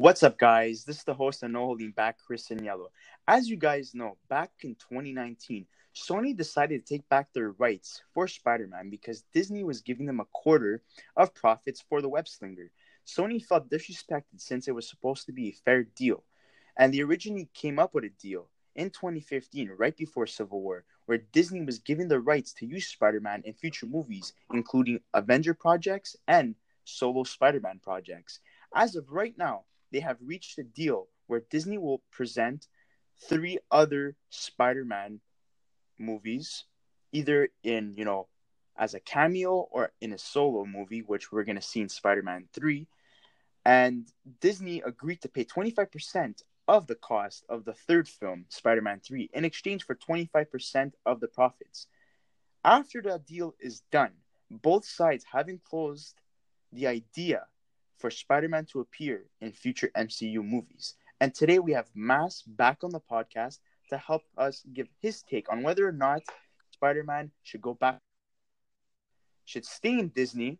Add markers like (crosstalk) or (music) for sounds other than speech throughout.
What's up, guys? This is the host of No Holding Back, Chris and Yellow. As you guys know, back in 2019, Sony decided to take back their rights for Spider Man because Disney was giving them a quarter of profits for the web slinger. Sony felt disrespected since it was supposed to be a fair deal, and they originally came up with a deal in 2015, right before Civil War, where Disney was given the rights to use Spider Man in future movies, including Avenger projects and solo Spider Man projects. As of right now, they have reached a deal where Disney will present three other Spider-Man movies, either in you know as a cameo or in a solo movie, which we're gonna see in Spider-Man Three. And Disney agreed to pay 25% of the cost of the third film, Spider Man 3, in exchange for 25% of the profits. After that deal is done, both sides having closed the idea for Spider Man to appear in future MCU movies. And today we have Mass back on the podcast to help us give his take on whether or not Spider Man should go back, should stay in Disney,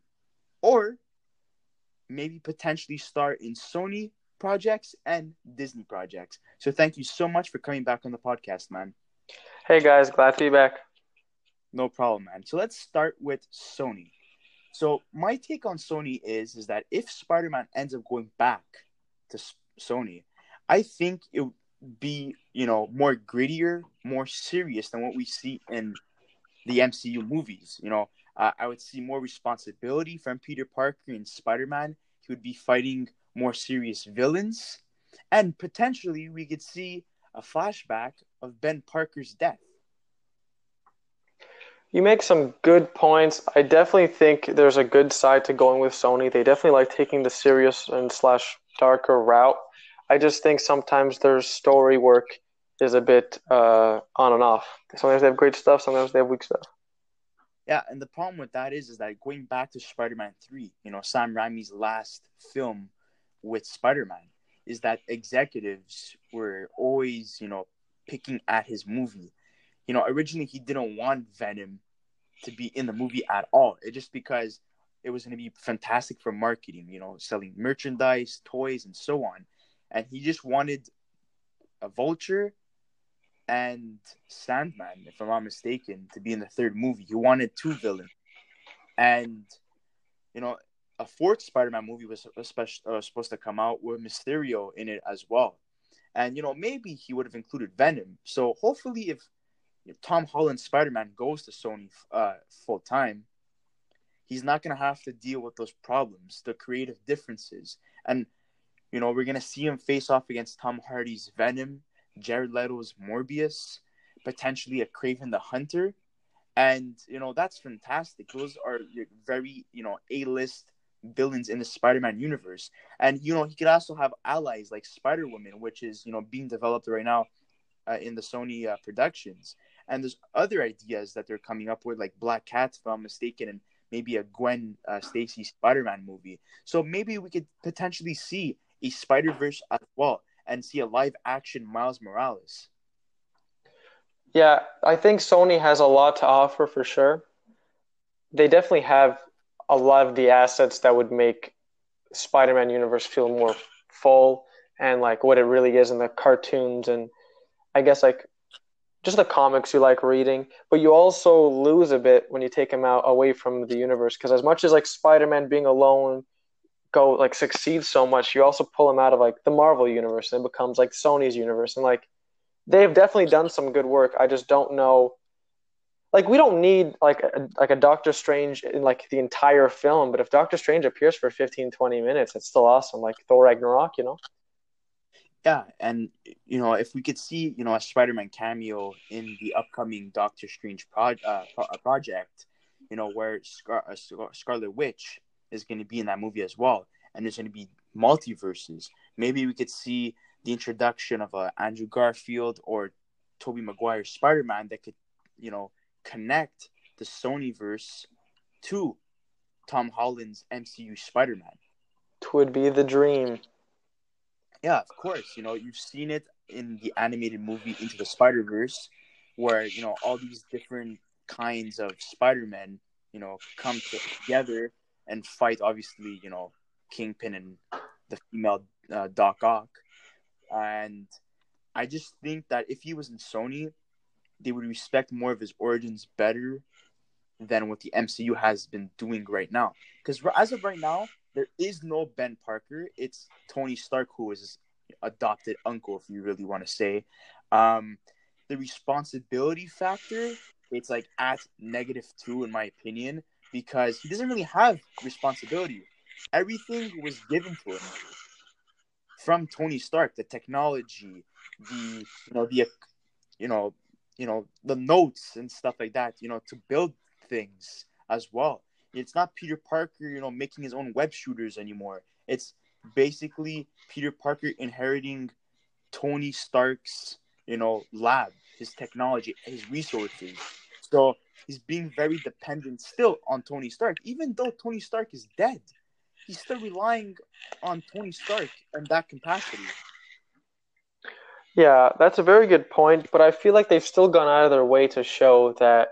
or maybe potentially star in Sony projects and Disney projects. So thank you so much for coming back on the podcast, man. Hey guys, glad to be back. No problem, man. So let's start with Sony. So my take on Sony is is that if Spider-Man ends up going back to Sony, I think it would be, you know, more grittier, more serious than what we see in the MCU movies. You know, uh, I would see more responsibility from Peter Parker in Spider-Man. He would be fighting more serious villains, and potentially we could see a flashback of Ben Parker's death. You make some good points. I definitely think there's a good side to going with Sony. They definitely like taking the serious and slash darker route. I just think sometimes their story work is a bit uh, on and off. Sometimes they have great stuff. Sometimes they have weak stuff. Yeah, and the problem with that is, is that going back to Spider-Man Three, you know, Sam Raimi's last film with Spider-Man, is that executives were always, you know, picking at his movie you know, originally he didn't want Venom to be in the movie at all. It just because it was going to be fantastic for marketing, you know, selling merchandise, toys, and so on. And he just wanted a vulture and Sandman, if I'm not mistaken, to be in the third movie. He wanted two villains. And, you know, a fourth Spider Man movie was uh, supposed to come out with Mysterio in it as well. And, you know, maybe he would have included Venom. So hopefully, if if Tom Holland Spider Man goes to Sony uh, full time, he's not going to have to deal with those problems, the creative differences. And, you know, we're going to see him face off against Tom Hardy's Venom, Jared Leto's Morbius, potentially a Kraven the Hunter. And, you know, that's fantastic. Those are very, you know, A list villains in the Spider-Man universe. And you know, he could also have allies like Spider-Woman, which is you know being developed right now uh, in the Sony uh, productions. And there's other ideas that they're coming up with, like Black Cat, if I'm mistaken, and maybe a Gwen uh, Stacy Spider Man movie. So maybe we could potentially see a Spider Verse as well and see a live action Miles Morales. Yeah, I think Sony has a lot to offer for sure. They definitely have a lot of the assets that would make Spider-Man universe feel more full and like what it really is in the cartoons and I guess like just the comics you like reading, but you also lose a bit when you take him out away from the universe. Because as much as like Spider-Man being alone go like succeeds so much, you also pull him out of like the Marvel universe and it becomes like Sony's universe. And like they've definitely done some good work. I just don't know. Like we don't need like a, like a Doctor Strange in like the entire film, but if Doctor Strange appears for 15, 20 minutes, it's still awesome. Like Thor Ragnarok, you know. Yeah, and you know, if we could see, you know, a Spider-Man cameo in the upcoming Doctor Strange pro- uh, pro- uh, project, you know, where Scar- uh, Scarlet Witch is going to be in that movie as well, and there's going to be multiverses. Maybe we could see the introduction of uh, Andrew Garfield or Tobey Maguire Spider-Man that could, you know, connect the Sonyverse to Tom Holland's MCU Spider-Man. Would be the dream. Yeah, of course. You know, you've seen it in the animated movie Into the Spider Verse, where you know all these different kinds of Spider Men, you know, come together and fight. Obviously, you know, Kingpin and the female uh, Doc Ock, and I just think that if he was in Sony, they would respect more of his origins better than what the MCU has been doing right now. Because as of right now, there is no Ben Parker. It's Tony Stark who is his adopted uncle, if you really want to say. Um, the responsibility factor, it's like at negative two in my opinion, because he doesn't really have responsibility. Everything was given to him from Tony Stark, the technology, the you know the you know you know the notes and stuff like that, you know, to build things as well. It's not Peter Parker, you know, making his own web shooters anymore. It's basically Peter Parker inheriting Tony Stark's, you know, lab, his technology, his resources. So he's being very dependent still on Tony Stark, even though Tony Stark is dead. He's still relying on Tony Stark in that capacity. Yeah, that's a very good point, but I feel like they've still gone out of their way to show that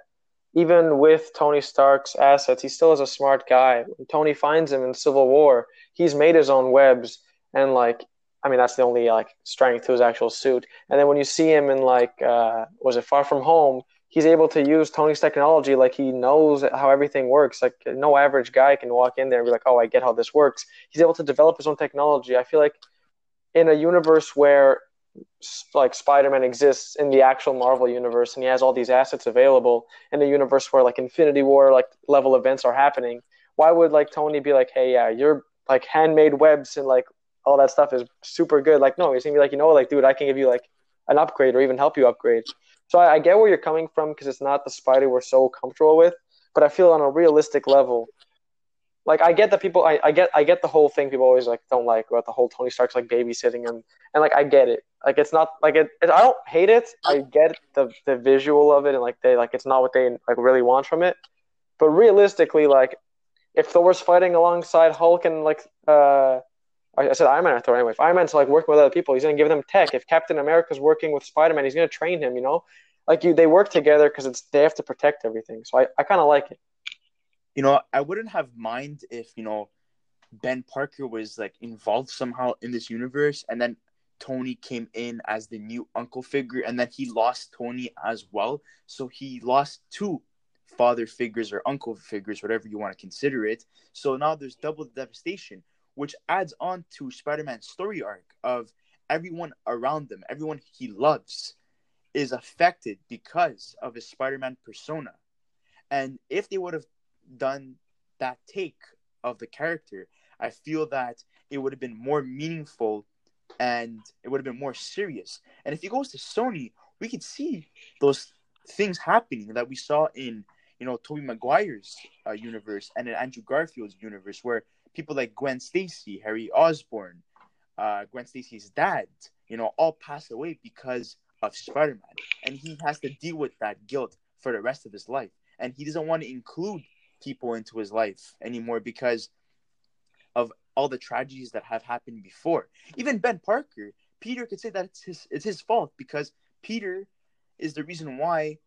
even with Tony Stark's assets, he still is a smart guy. When Tony finds him in Civil War, he's made his own webs, and like, I mean, that's the only like strength to his actual suit. And then when you see him in like, uh, was it Far From Home? He's able to use Tony's technology, like he knows how everything works. Like no average guy can walk in there and be like, "Oh, I get how this works." He's able to develop his own technology. I feel like in a universe where like Spider-Man exists in the actual Marvel universe and he has all these assets available in a universe where like Infinity War like level events are happening, why would like Tony be like, "Hey, yeah, you're like handmade webs and like all that stuff is super good." Like, no, he's gonna be like, you know, like, dude, I can give you like an upgrade or even help you upgrade. So I, I get where you're coming from because it's not the Spider we're so comfortable with, but I feel on a realistic level, like I get that people I, I get I get the whole thing people always like don't like about the whole Tony Stark's like babysitting him. And like I get it. Like it's not like it, it I don't hate it. I get the the visual of it and like they like it's not what they like really want from it. But realistically like if Thor's fighting alongside Hulk and like uh I said Iron Man or Thor anyway. If Iron Man's like working with other people he's gonna give them tech. If Captain America's working with Spider Man he's gonna train him you know? Like you they work together because it's they have to protect everything. So I I kind of like it you know, I wouldn't have mind if, you know, Ben Parker was like involved somehow in this universe and then Tony came in as the new uncle figure and then he lost Tony as well. So he lost two father figures or uncle figures, whatever you want to consider it. So now there's double devastation, which adds on to Spider Man's story arc of everyone around them, everyone he loves, is affected because of his Spider Man persona. And if they would have done that take of the character, I feel that it would have been more meaningful and it would have been more serious. And if he goes to Sony, we could see those things happening that we saw in you know Tobey Maguire's uh, universe and in Andrew Garfield's universe, where people like Gwen Stacy, Harry Osborn, uh, Gwen Stacy's dad, you know, all pass away because of Spider-Man, and he has to deal with that guilt for the rest of his life, and he doesn't want to include people into his life anymore because of all the tragedies that have happened before. Even Ben Parker, Peter could say that it's his it's his fault because Peter is the reason why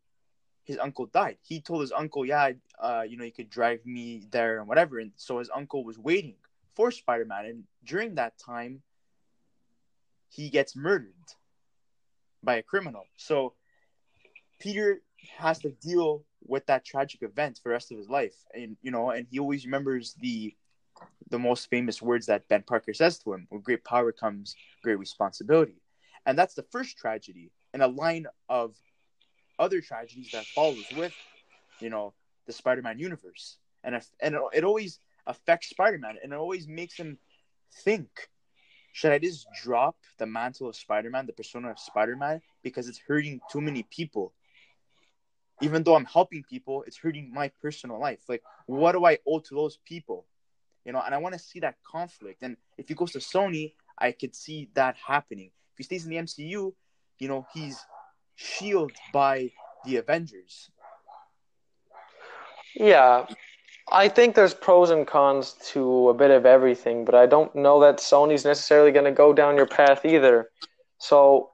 his uncle died. He told his uncle, "Yeah, uh, you know, you could drive me there and whatever." And so his uncle was waiting for Spider-Man, and during that time, he gets murdered by a criminal. So Peter has to deal with that tragic event for the rest of his life. And you know, and he always remembers the the most famous words that Ben Parker says to him: "With great power comes great responsibility," and that's the first tragedy in a line of other tragedies that follows with, you know, the Spider-Man universe, and if, and it, it always affects Spider-Man, and it always makes him think. Should I just drop the mantle of Spider-Man, the persona of Spider-Man, because it's hurting too many people? Even though I'm helping people, it's hurting my personal life. Like, what do I owe to those people? You know, and I want to see that conflict. And if he goes to Sony, I could see that happening. If he stays in the MCU, you know, he's shielded by the Avengers. Yeah, I think there's pros and cons to a bit of everything, but I don't know that Sony's necessarily going to go down your path either. So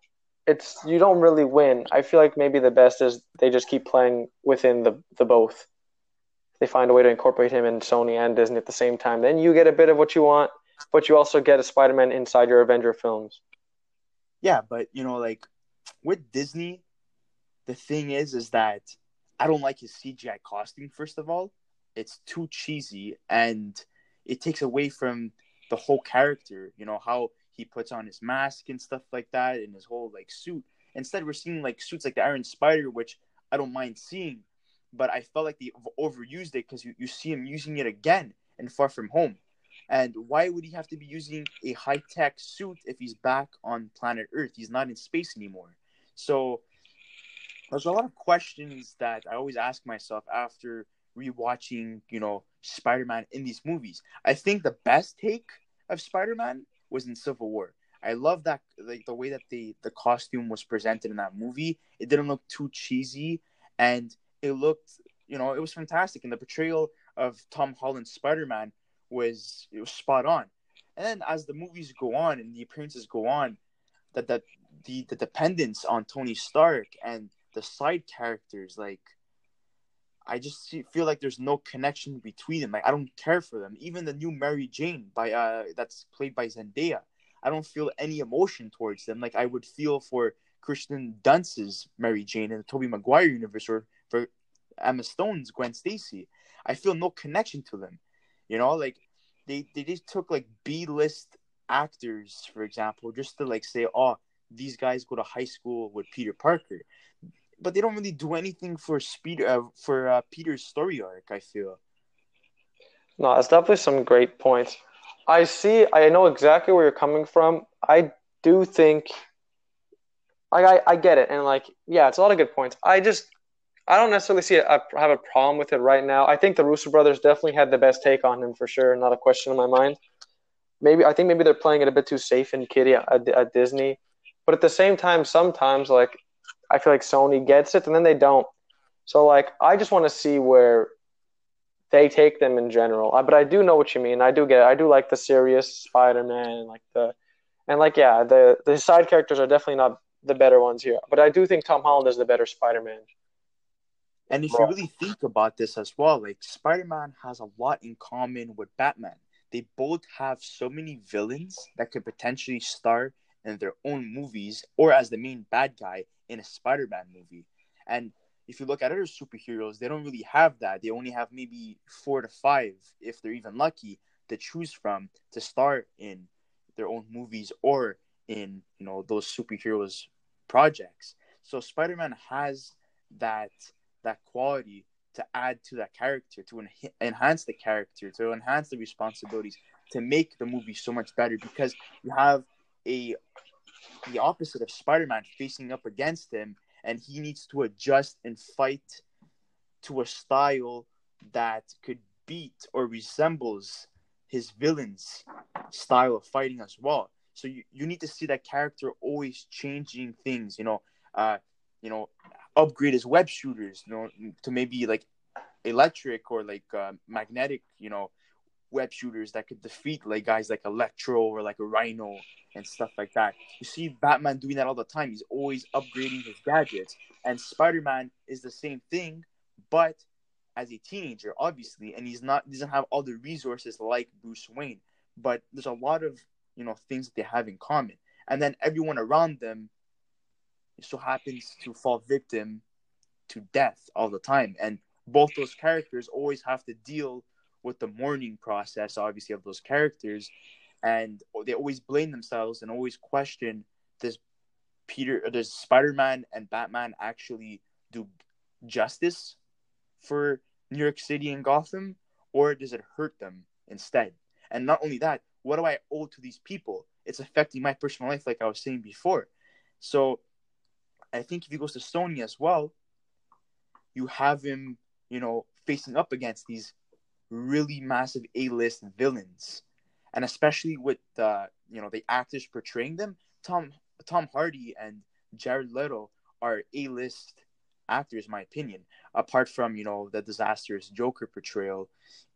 it's you don't really win. I feel like maybe the best is they just keep playing within the the both. They find a way to incorporate him in Sony and Disney at the same time. Then you get a bit of what you want, but you also get a Spider-Man inside your Avenger films. Yeah, but you know, like with Disney, the thing is, is that I don't like his CGI costume. First of all, it's too cheesy and it takes away from the whole character. You know how he puts on his mask and stuff like that, and his whole like suit. Instead, we're seeing like suits like the Iron Spider, which I don't mind seeing, but I felt like they overused it because you, you see him using it again and Far From Home. And why would he have to be using a high tech suit if he's back on planet Earth? He's not in space anymore. So there's a lot of questions that I always ask myself after rewatching, you know, Spider-Man in these movies. I think the best take of Spider-Man was in Civil War. I love that like the way that the the costume was presented in that movie. It didn't look too cheesy and it looked, you know, it was fantastic and the portrayal of Tom Holland's Spider-Man was it was spot on. And then as the movies go on and the appearances go on, that that the the dependence on Tony Stark and the side characters like I just feel like there's no connection between them. Like I don't care for them. Even the new Mary Jane by uh that's played by Zendaya, I don't feel any emotion towards them. Like I would feel for Kirsten Dunst's Mary Jane in the Tobey Maguire universe or for Emma Stone's Gwen Stacy. I feel no connection to them. You know, like they they just took like B list actors, for example, just to like say, oh, these guys go to high school with Peter Parker but they don't really do anything for speed uh, for uh, Peter's story arc. I feel. No, it's definitely some great points. I see. I know exactly where you're coming from. I do think. I, I, I get it, and like, yeah, it's a lot of good points. I just, I don't necessarily see it. I have a problem with it right now. I think the Russo brothers definitely had the best take on him for sure, not a question in my mind. Maybe I think maybe they're playing it a bit too safe and kiddie at, at Disney, but at the same time, sometimes like I feel like Sony gets it and then they don't. So like I just want to see where they take them in general. Uh, but I do know what you mean. I do get. It. I do like the serious Spider-Man and like the and like yeah, the the side characters are definitely not the better ones here. But I do think Tom Holland is the better Spider-Man. And if you really think about this as well, like Spider-Man has a lot in common with Batman. They both have so many villains that could potentially star in their own movies or as the main bad guy in a Spider-Man movie. And if you look at other superheroes, they don't really have that. They only have maybe four to five, if they're even lucky, to choose from to star in their own movies or in you know those superheroes projects. So Spider-Man has that that quality to add to that character, to en- enhance the character, to enhance the responsibilities, to make the movie so much better because you have a the opposite of Spider-Man facing up against him, and he needs to adjust and fight to a style that could beat or resembles his villain's style of fighting as well. So you, you need to see that character always changing things, you know, uh, you know, upgrade his web shooters, you know, to maybe like electric or like uh, magnetic, you know, web shooters that could defeat like guys like Electro or like a Rhino and stuff like that. You see Batman doing that all the time. He's always upgrading his gadgets. And Spider-Man is the same thing, but as a teenager, obviously, and he's not doesn't have all the resources like Bruce Wayne. But there's a lot of you know things that they have in common. And then everyone around them so happens to fall victim to death all the time. And both those characters always have to deal with the mourning process, obviously, of those characters and they always blame themselves and always question does Peter does Spider-Man and Batman actually do justice for New York City and Gotham or does it hurt them instead? And not only that, what do I owe to these people? It's affecting my personal life like I was saying before. So I think if he goes to Sony as well, you have him, you know, facing up against these really massive A-list villains and especially with the you know the actors portraying them, Tom Tom Hardy and Jared Leto are A list actors, in my opinion. Apart from you know the disastrous Joker portrayal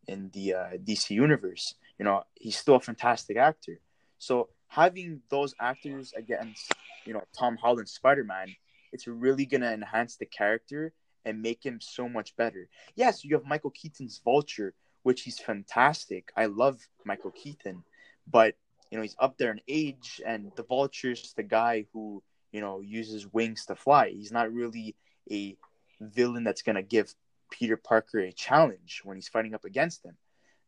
in the uh, DC universe, you know he's still a fantastic actor. So having those actors against you know Tom Holland Spider Man, it's really gonna enhance the character and make him so much better. Yes, you have Michael Keaton's Vulture, which he's fantastic. I love Michael Keaton, but you know he's up there in age, and the Vulture's the guy who you know uses wings to fly. He's not really a villain that's gonna give Peter Parker a challenge when he's fighting up against him.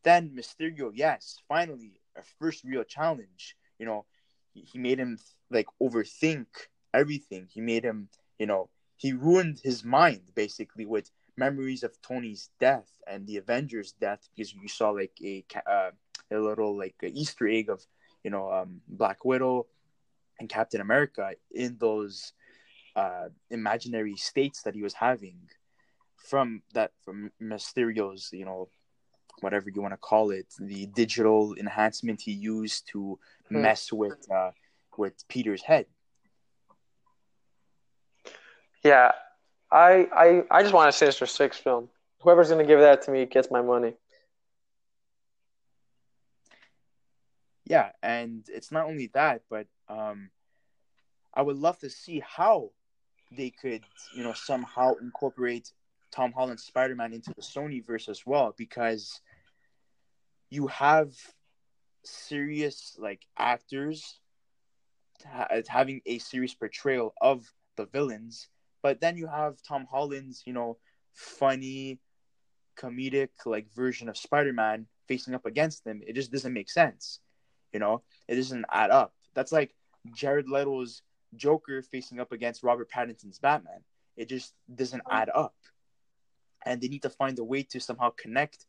Then Mysterio, yes, finally a first real challenge. You know, he, he made him like overthink everything. He made him, you know, he ruined his mind basically with memories of Tony's death and the Avengers' death because you saw like a uh, a little like a Easter egg of you know um, Black Widow and Captain America in those uh, imaginary states that he was having from that from Mysterio's you know whatever you want to call it the digital enhancement he used to hmm. mess with uh, with Peter's head. Yeah, I I I just want a Sinister Six film. Whoever's gonna give that to me gets my money. Yeah, and it's not only that, but um, I would love to see how they could, you know, somehow incorporate Tom Holland's Spider Man into the Sony verse as well, because you have serious like actors ha- having a serious portrayal of the villains but then you have Tom Holland's, you know, funny, comedic like version of Spider-Man facing up against them. It just doesn't make sense. You know, it doesn't add up. That's like Jared Leto's Joker facing up against Robert Pattinson's Batman. It just doesn't add up. And they need to find a way to somehow connect,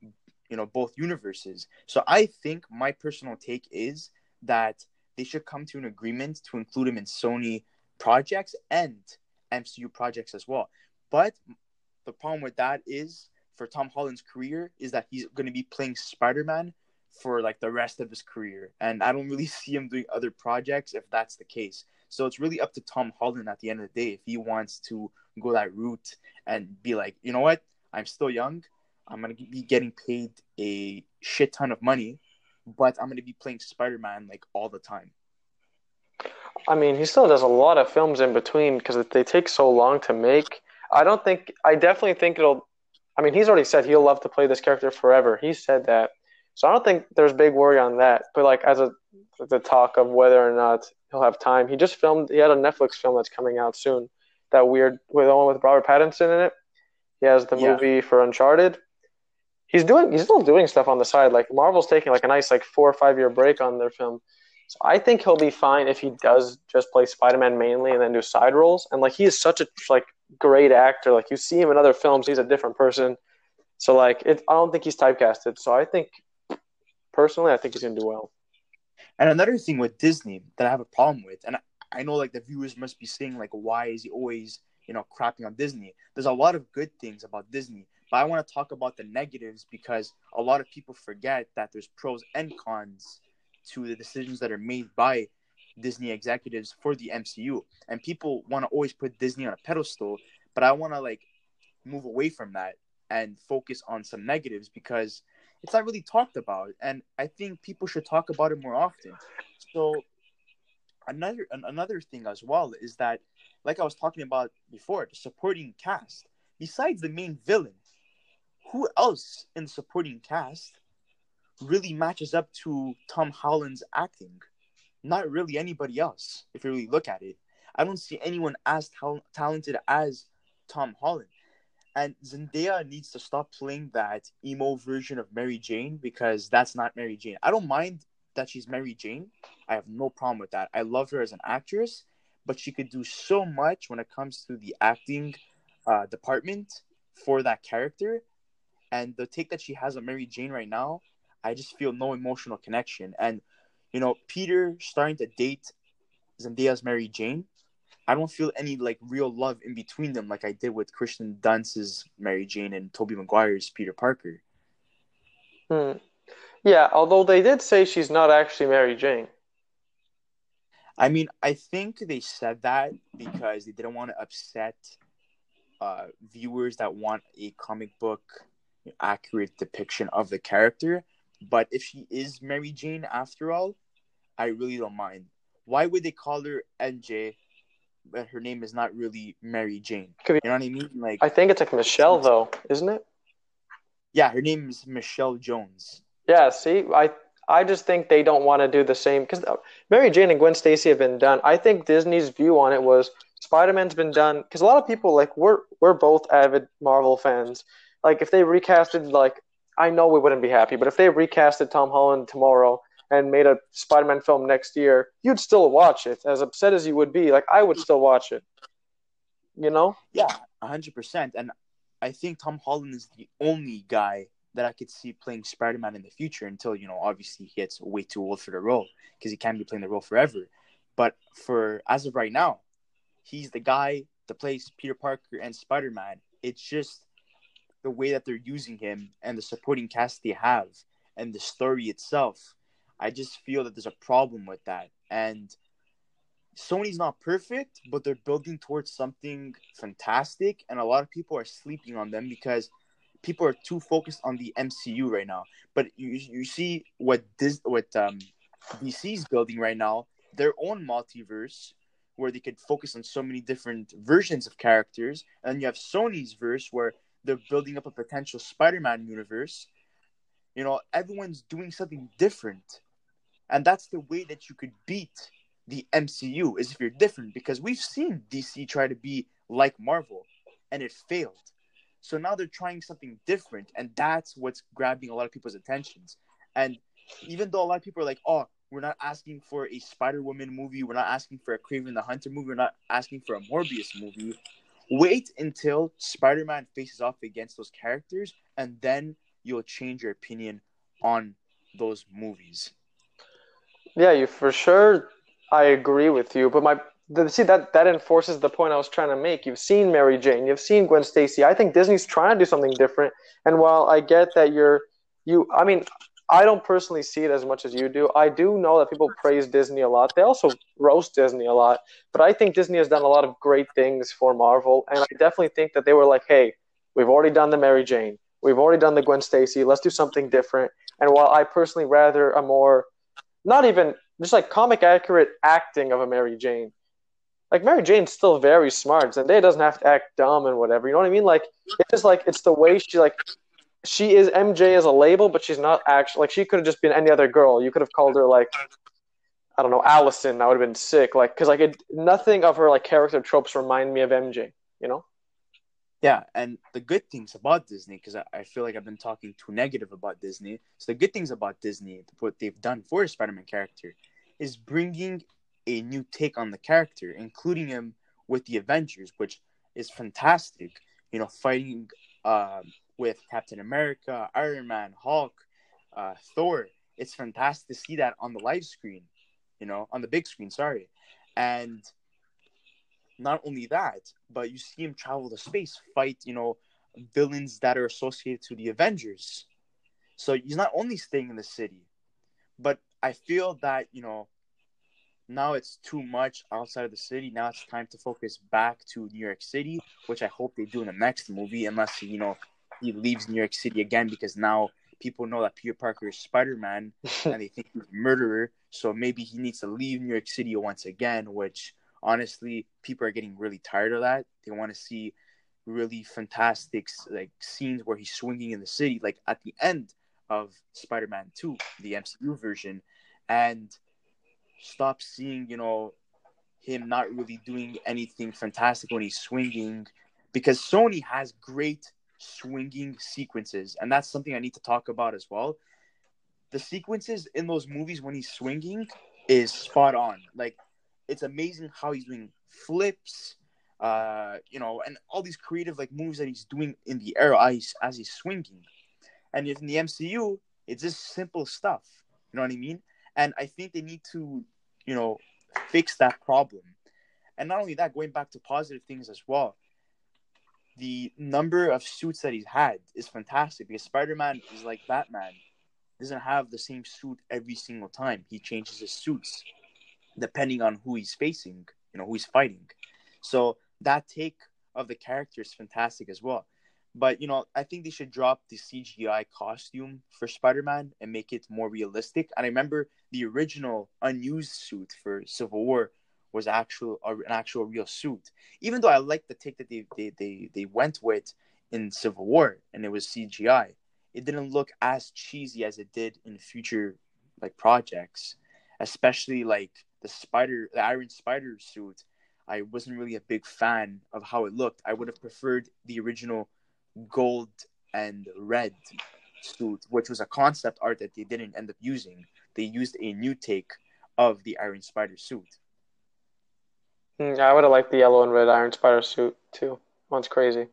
you know, both universes. So I think my personal take is that they should come to an agreement to include him in Sony projects and MCU projects as well. But the problem with that is for Tom Holland's career is that he's going to be playing Spider-Man for like the rest of his career and I don't really (laughs) see him doing other projects if that's the case. So it's really up to Tom Holland at the end of the day if he wants to go that route and be like, "You know what? I'm still young. I'm going to be getting paid a shit ton of money, but I'm going to be playing Spider-Man like all the time." I mean, he still does a lot of films in between because they take so long to make. I don't think. I definitely think it'll. I mean, he's already said he'll love to play this character forever. He said that, so I don't think there's big worry on that. But like as a the talk of whether or not he'll have time, he just filmed. He had a Netflix film that's coming out soon. That weird with the one with Robert Pattinson in it. He has the yeah. movie for Uncharted. He's doing. He's still doing stuff on the side. Like Marvel's taking like a nice like four or five year break on their film. So I think he'll be fine if he does just play Spider-Man mainly and then do side roles. And like he is such a like great actor. Like you see him in other films, he's a different person. So like it, I don't think he's typecasted. So I think personally, I think he's gonna do well. And another thing with Disney that I have a problem with, and I know like the viewers must be saying like, why is he always you know crapping on Disney? There's a lot of good things about Disney, but I want to talk about the negatives because a lot of people forget that there's pros and cons to the decisions that are made by Disney executives for the MCU. And people want to always put Disney on a pedestal, but I want to like move away from that and focus on some negatives because it's not really talked about and I think people should talk about it more often. So another another thing as well is that like I was talking about before, the supporting cast. Besides the main villain, who else in the supporting cast really matches up to Tom Holland's acting. Not really anybody else, if you really look at it. I don't see anyone as ta- talented as Tom Holland. And Zendaya needs to stop playing that emo version of Mary Jane because that's not Mary Jane. I don't mind that she's Mary Jane. I have no problem with that. I love her as an actress, but she could do so much when it comes to the acting uh, department for that character. And the take that she has of Mary Jane right now, I just feel no emotional connection. And you know, Peter starting to date Zendaya's Mary Jane, I don't feel any like real love in between them like I did with Kirsten Dunst's Mary Jane and Tobey Maguire's Peter Parker. Hmm. Yeah, although they did say she's not actually Mary Jane. I mean, I think they said that because they didn't want to upset uh, viewers that want a comic book accurate depiction of the character. But if she is Mary Jane after all, I really don't mind. Why would they call her MJ, but her name is not really Mary Jane? You know what I mean? Like I think it's like Michelle though, isn't it? Yeah, her name is Michelle Jones. Yeah, see, I I just think they don't want to do the same because uh, Mary Jane and Gwen Stacy have been done. I think Disney's view on it was Spider Man's been done because a lot of people like we're we're both avid Marvel fans. Like if they recasted like I know we wouldn't be happy, but if they recasted Tom Holland tomorrow and made a Spider Man film next year, you'd still watch it. As upset as you would be, like I would still watch it. You know? Yeah, hundred percent. And I think Tom Holland is the only guy that I could see playing Spider Man in the future until, you know, obviously he gets way too old for the role because he can't be playing the role forever. But for as of right now, he's the guy that plays Peter Parker and Spider Man. It's just the way that they're using him and the supporting cast they have and the story itself. I just feel that there's a problem with that. And Sony's not perfect, but they're building towards something fantastic. And a lot of people are sleeping on them because people are too focused on the MCU right now. But you you see what this what um DC's building right now, their own multiverse where they could focus on so many different versions of characters, and you have Sony's verse where they're building up a potential Spider-Man universe. You know, everyone's doing something different, and that's the way that you could beat the MCU is if you're different because we've seen DC try to be like Marvel, and it failed. So now they're trying something different, and that's what's grabbing a lot of people's attentions. And even though a lot of people are like, "Oh, we're not asking for a Spider Woman movie. We're not asking for a Kraven the Hunter movie. We're not asking for a Morbius movie. Wait until Spider Man faces off against those characters, and then you'll change your opinion on those movies. Yeah, you for sure. I agree with you, but my see that that enforces the point I was trying to make. You've seen Mary Jane, you've seen Gwen Stacy. I think Disney's trying to do something different. And while I get that you're you, I mean, I don't personally see it as much as you do. I do know that people praise Disney a lot. They also roast Disney a lot. But I think Disney has done a lot of great things for Marvel. And I definitely think that they were like, hey, we've already done the Mary Jane. We've already done the Gwen Stacy. Let's do something different. And while I personally rather a more, not even just like comic accurate acting of a Mary Jane, like Mary Jane's still very smart. Zendaya doesn't have to act dumb and whatever. You know what I mean? Like it's just like it's the way she like she is MJ as a label, but she's not actually like she could have just been any other girl. You could have called her like I don't know Allison. I would have been sick. Like because like it, nothing of her like character tropes remind me of MJ. You know. Yeah, and the good things about Disney, because I, I, feel like I've been talking too negative about Disney. So the good things about Disney, what they've done for a Spider-Man character, is bringing a new take on the character, including him with the Avengers, which is fantastic. You know, fighting uh, with Captain America, Iron Man, Hulk, uh, Thor. It's fantastic to see that on the live screen, you know, on the big screen, sorry. And not only that, but you see him travel to space, fight, you know, villains that are associated to the Avengers. So he's not only staying in the city, but I feel that, you know, now it's too much outside of the city. Now it's time to focus back to New York City, which I hope they do in the next movie, unless you know he leaves New York City again because now people know that Peter Parker is Spider Man (laughs) and they think he's a murderer. So maybe he needs to leave New York City once again, which honestly, people are getting really tired of that. They want to see really fantastic like scenes where he's swinging in the city, like at the end of Spider Man 2, the MCU version, and stop seeing, you know, him not really doing anything fantastic when he's swinging because Sony has great swinging sequences, and that's something I need to talk about as well. The sequences in those movies when he's swinging is spot on. Like it's amazing how he's doing flips, uh, you know, and all these creative like moves that he's doing in the air as, as he's swinging. And in the MCU, it's just simple stuff. You know what I mean? And I think they need to, you know, fix that problem. And not only that, going back to positive things as well the number of suits that he's had is fantastic because Spider-Man is like Batman. Doesn't have the same suit every single time. He changes his suits depending on who he's facing, you know, who he's fighting. So that take of the character is fantastic as well. But you know, I think they should drop the CGI costume for Spider-Man and make it more realistic. And I remember the original unused suit for Civil War was actual an actual real suit. Even though I like the take that they, they they they went with in Civil War and it was CGI, it didn't look as cheesy as it did in future like projects, especially like the spider, the Iron Spider suit. I wasn't really a big fan of how it looked. I would have preferred the original gold and red suit, which was a concept art that they didn't end up using. They used a new take of the Iron Spider suit. Mm, I would have liked the yellow and red Iron Spider suit too. One's crazy.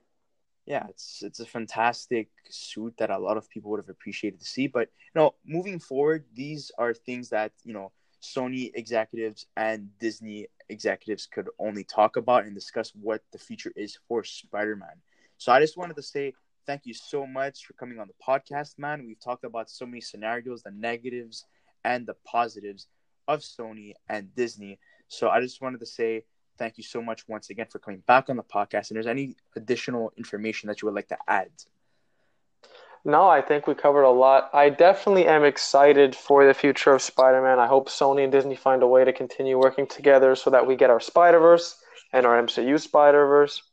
Yeah, it's it's a fantastic suit that a lot of people would have appreciated to see. But you know, moving forward, these are things that you know Sony executives and Disney executives could only talk about and discuss what the future is for Spider-Man. So I just wanted to say thank you so much for coming on the podcast, man. We've talked about so many scenarios, the negatives and the positives of Sony and Disney. So I just wanted to say thank you so much once again for coming back on the podcast. And there's any additional information that you would like to add? No, I think we covered a lot. I definitely am excited for the future of Spider Man. I hope Sony and Disney find a way to continue working together so that we get our Spider Verse and our MCU Spider Verse.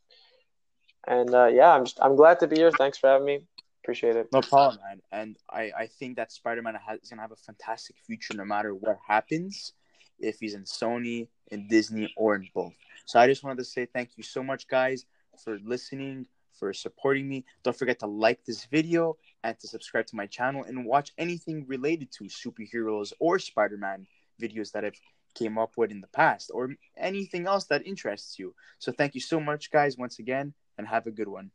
And uh, yeah, I'm just I'm glad to be here. Thanks for having me. Appreciate it. No problem, man. And I, I think that Spider Man is gonna have a fantastic future no matter what happens, if he's in Sony, in Disney, or in both. So I just wanted to say thank you so much, guys, for listening for supporting me. Don't forget to like this video and to subscribe to my channel and watch anything related to superheroes or Spider-Man videos that I've came up with in the past or anything else that interests you. So thank you so much guys once again and have a good one.